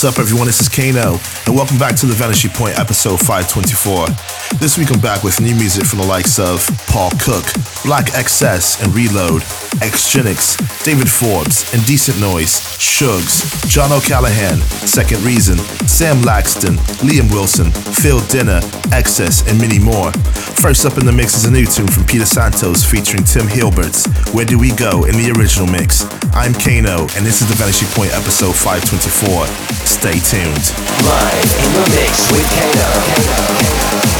What's up, everyone? This is Kaeno, and welcome back to The Vanishing Point, episode 524. This week I'm back with new music from the likes of Paul Cook, Black XS and R.E.L.O.A.D., XGenic, David Forbes, Indecent Noise, Shugz, John O'Callaghan, Second Reason, Sam Laxton, Liam Wilson, Phil Dinner, Exis, and many more. First up in the mix is a new tune from Peter Santos featuring Tim Hilberts, Where Do We Go in the original mix. I'm Kaeno, and this is The Vanishing Point, episode 524. Stay tuned. Live in the mix with Kaeno.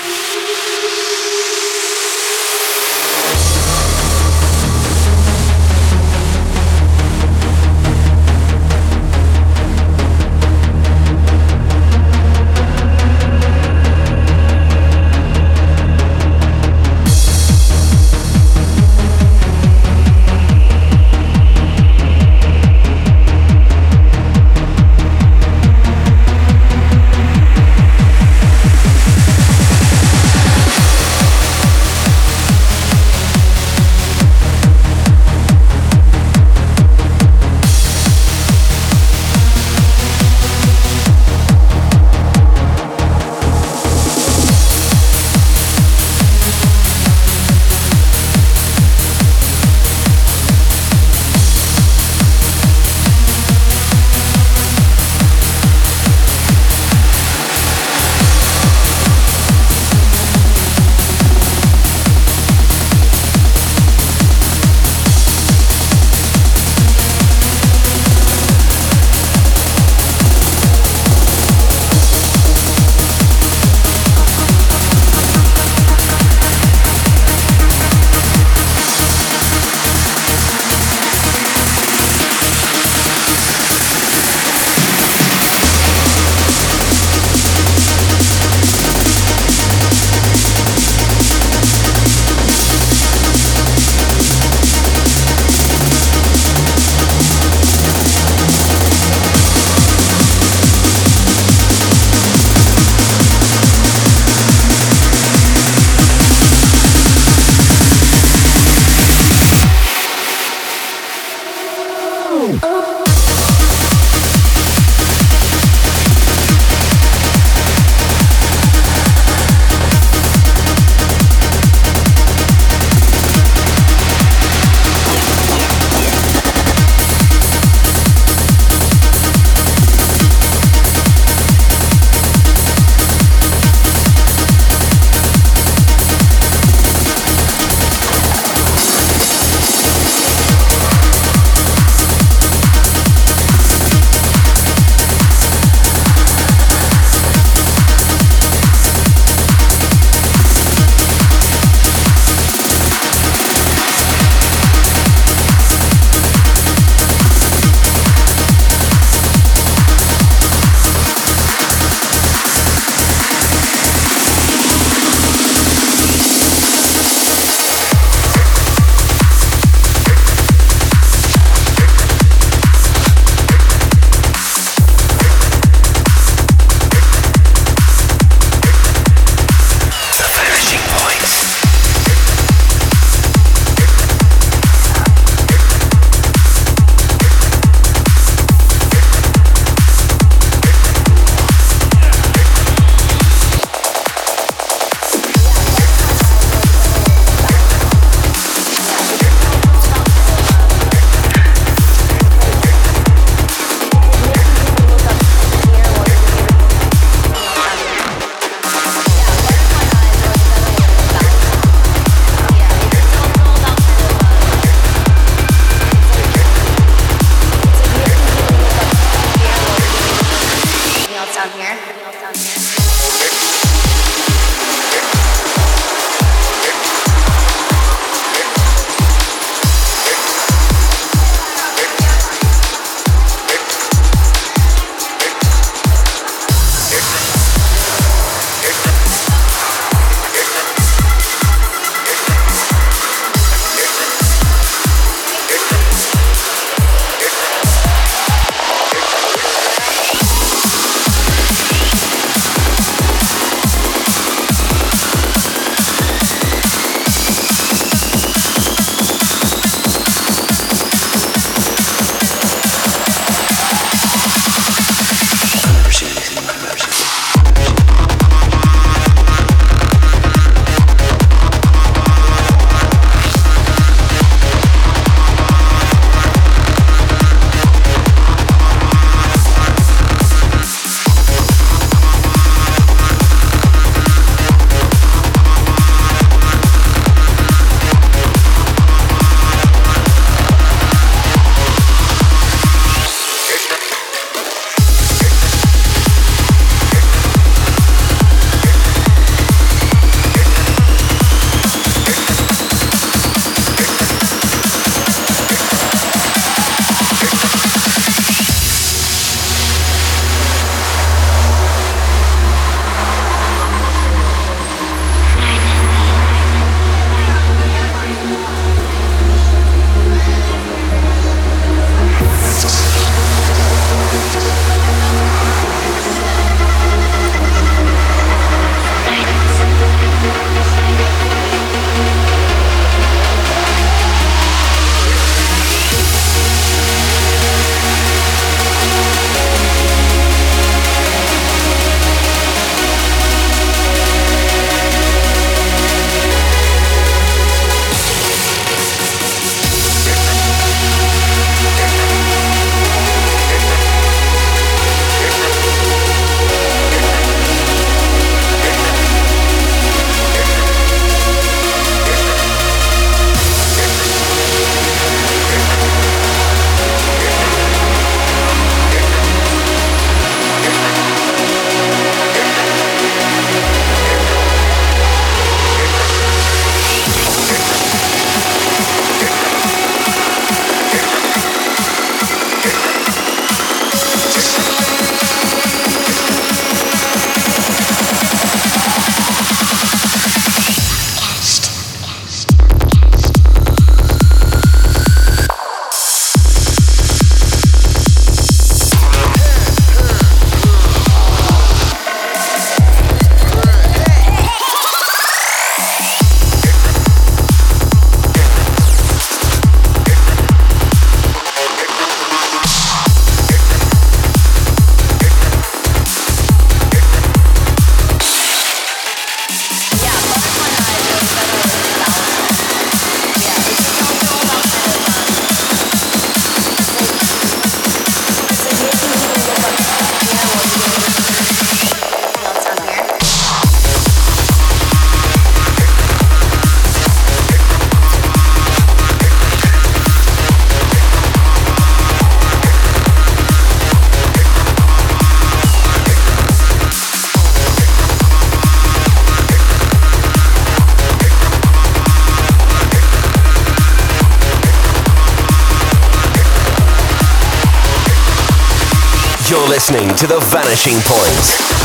To The Vanishing Point.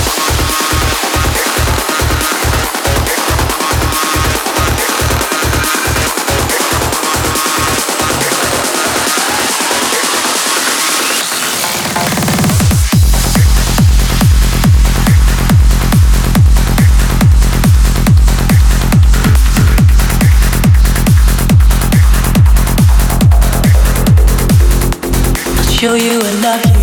show you I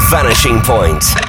Vanishing Point.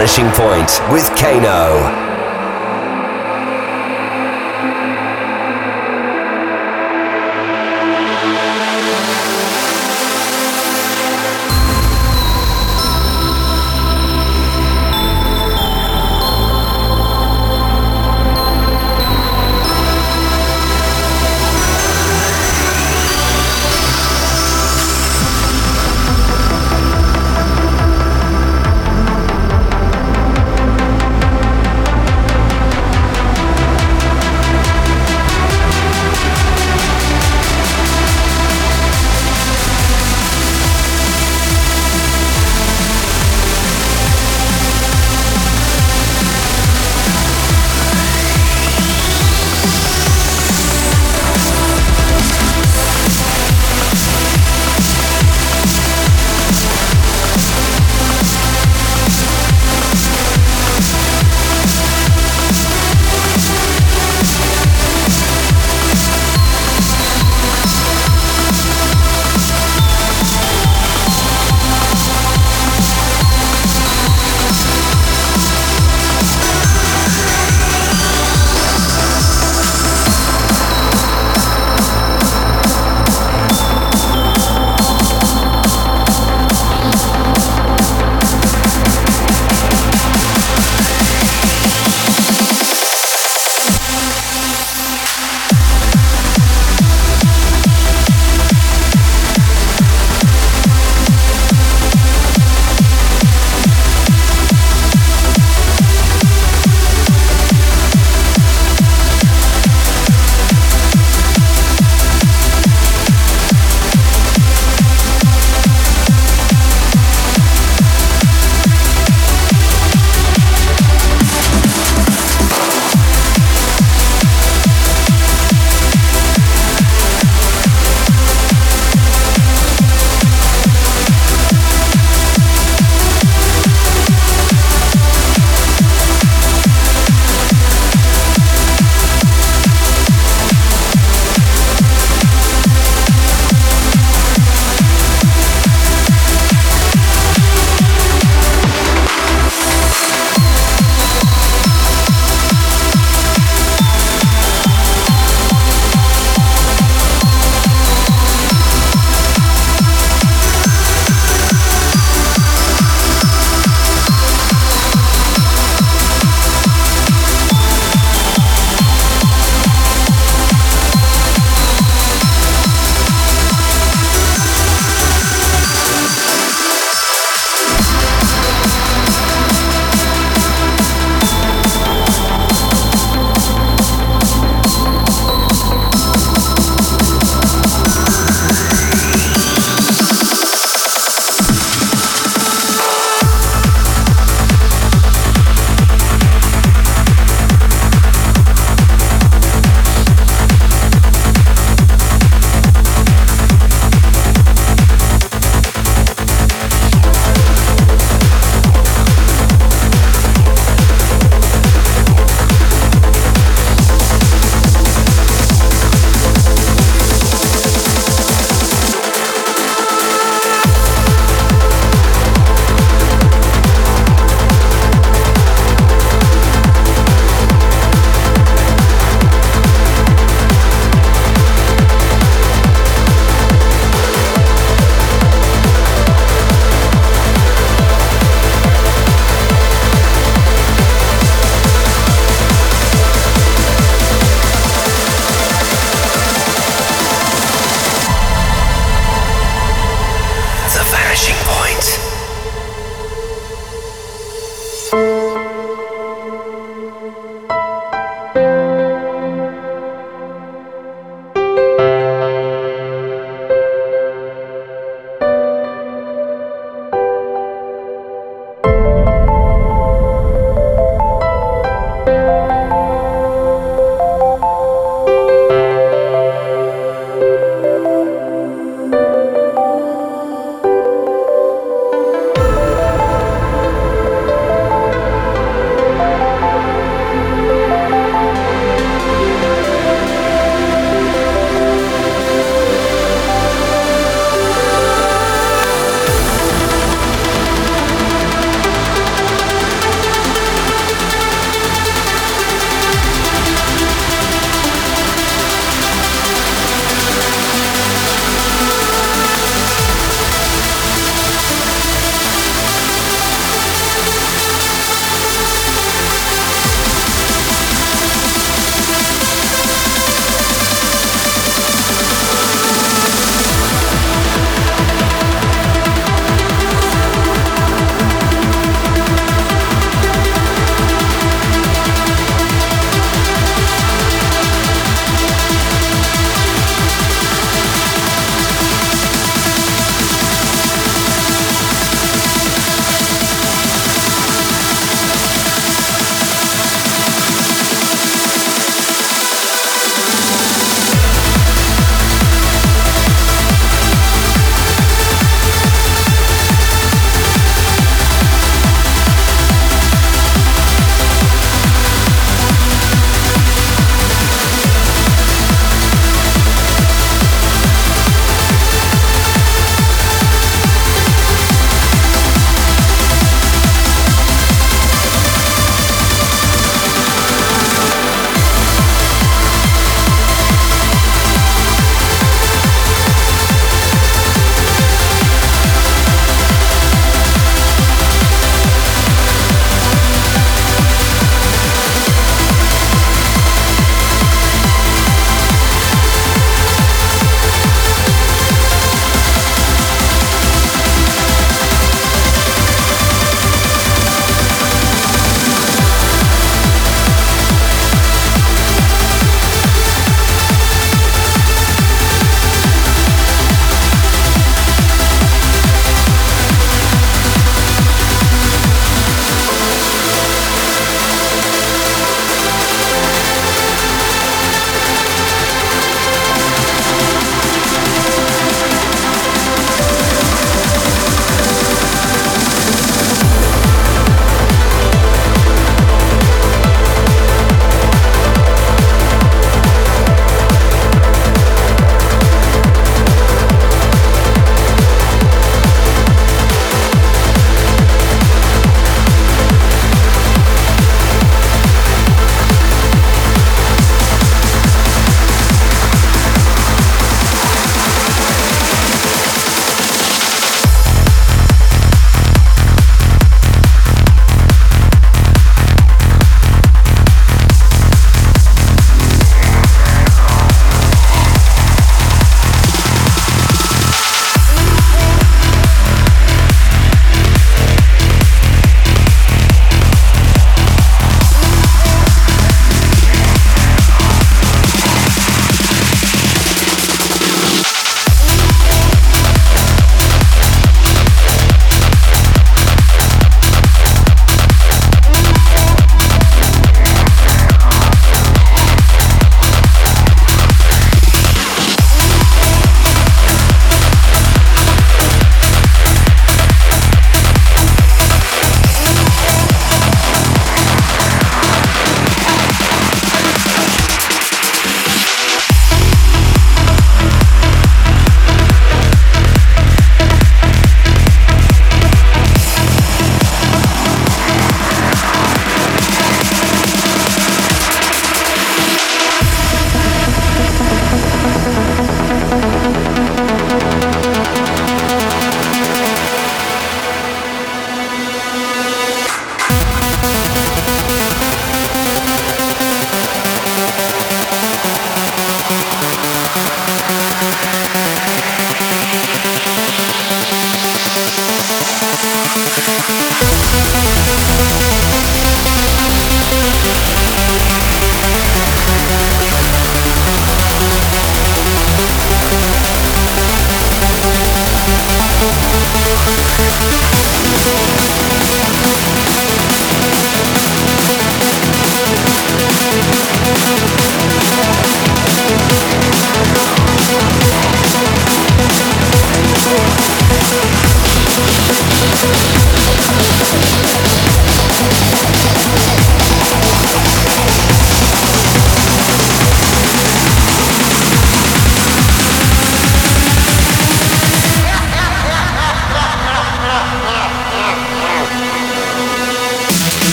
Vanishing Point with Kaeno.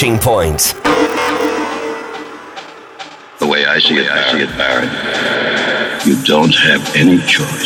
Vanishing point. The way I see it, Barrett. You don't have any choice.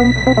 Come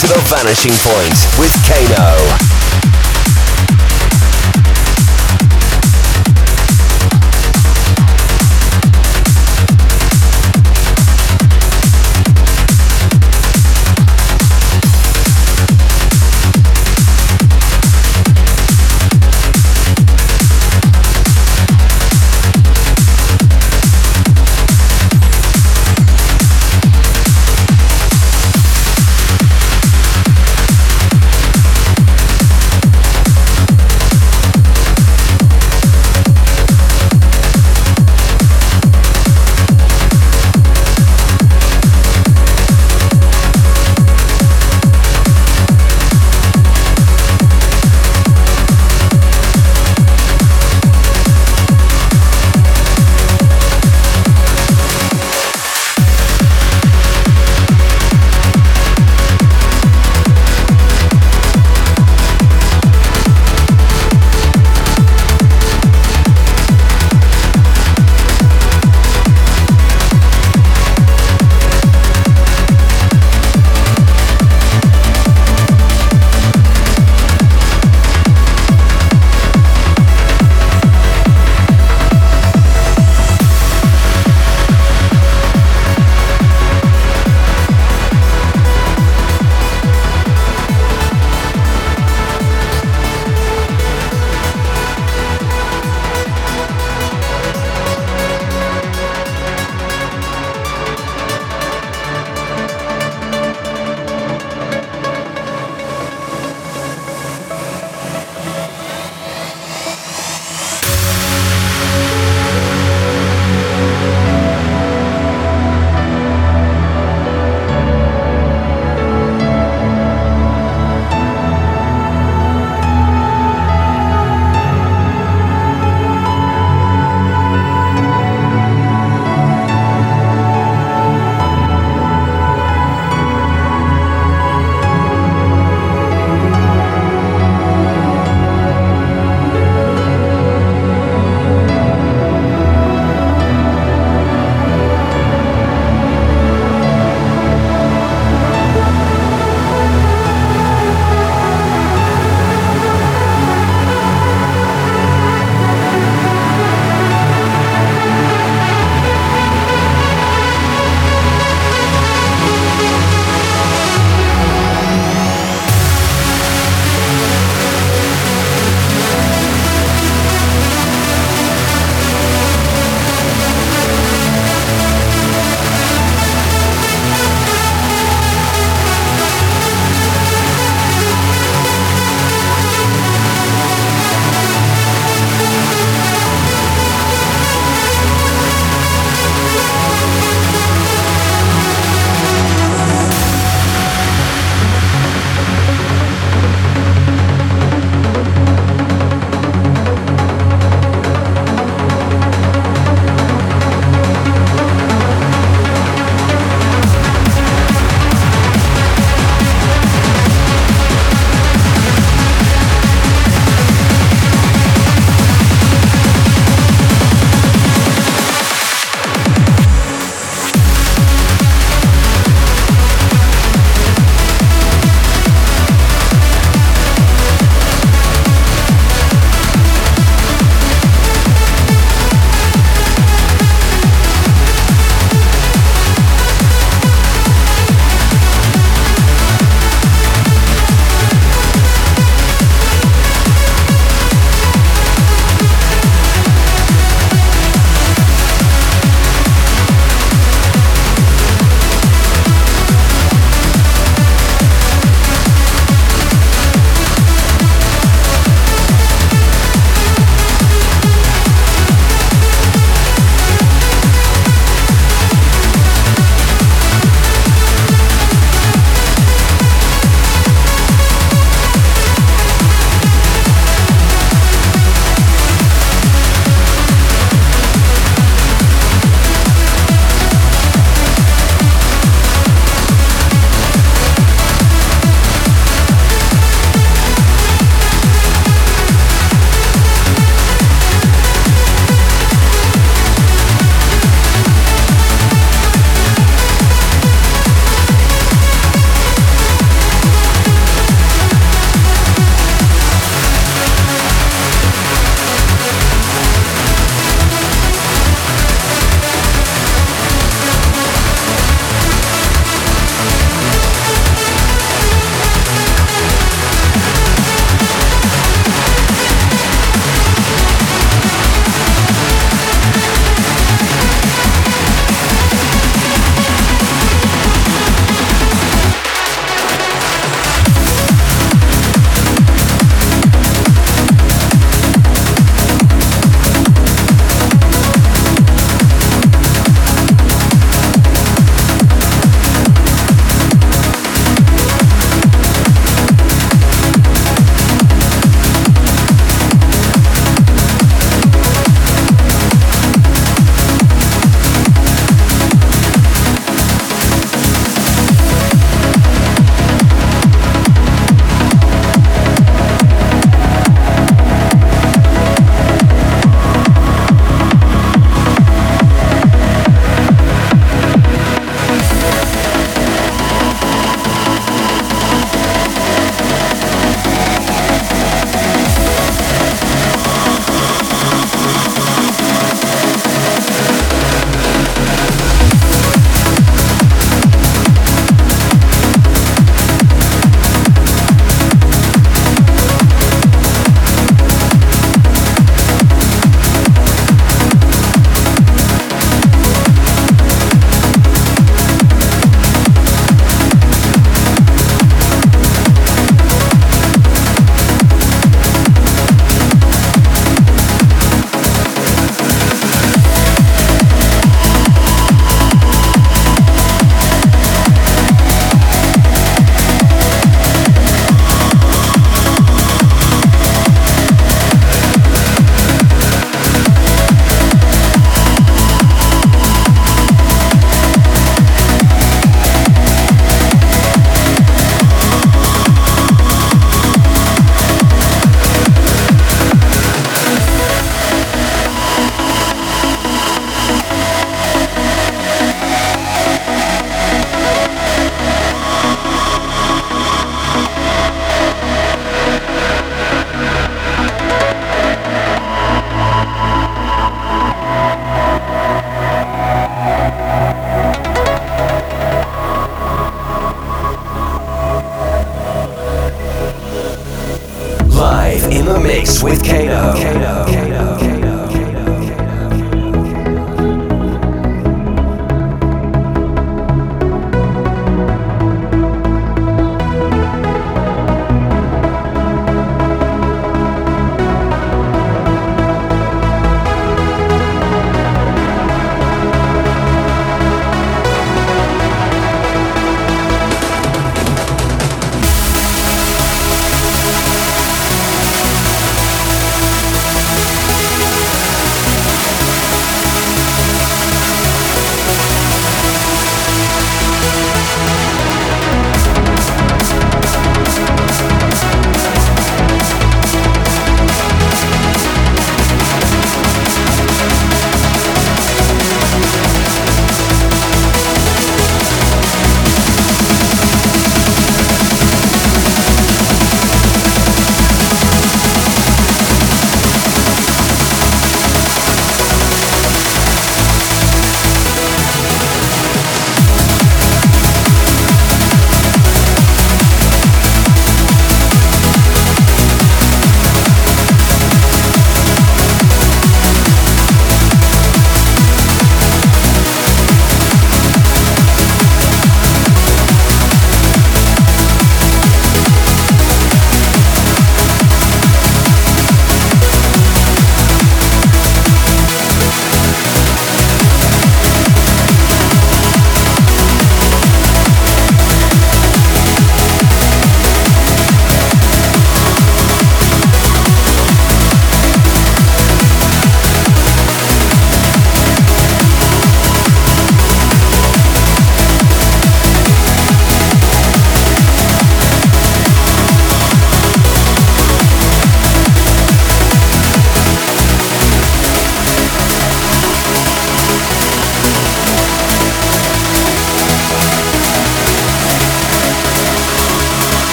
to The Vanishing Point with Kaeno.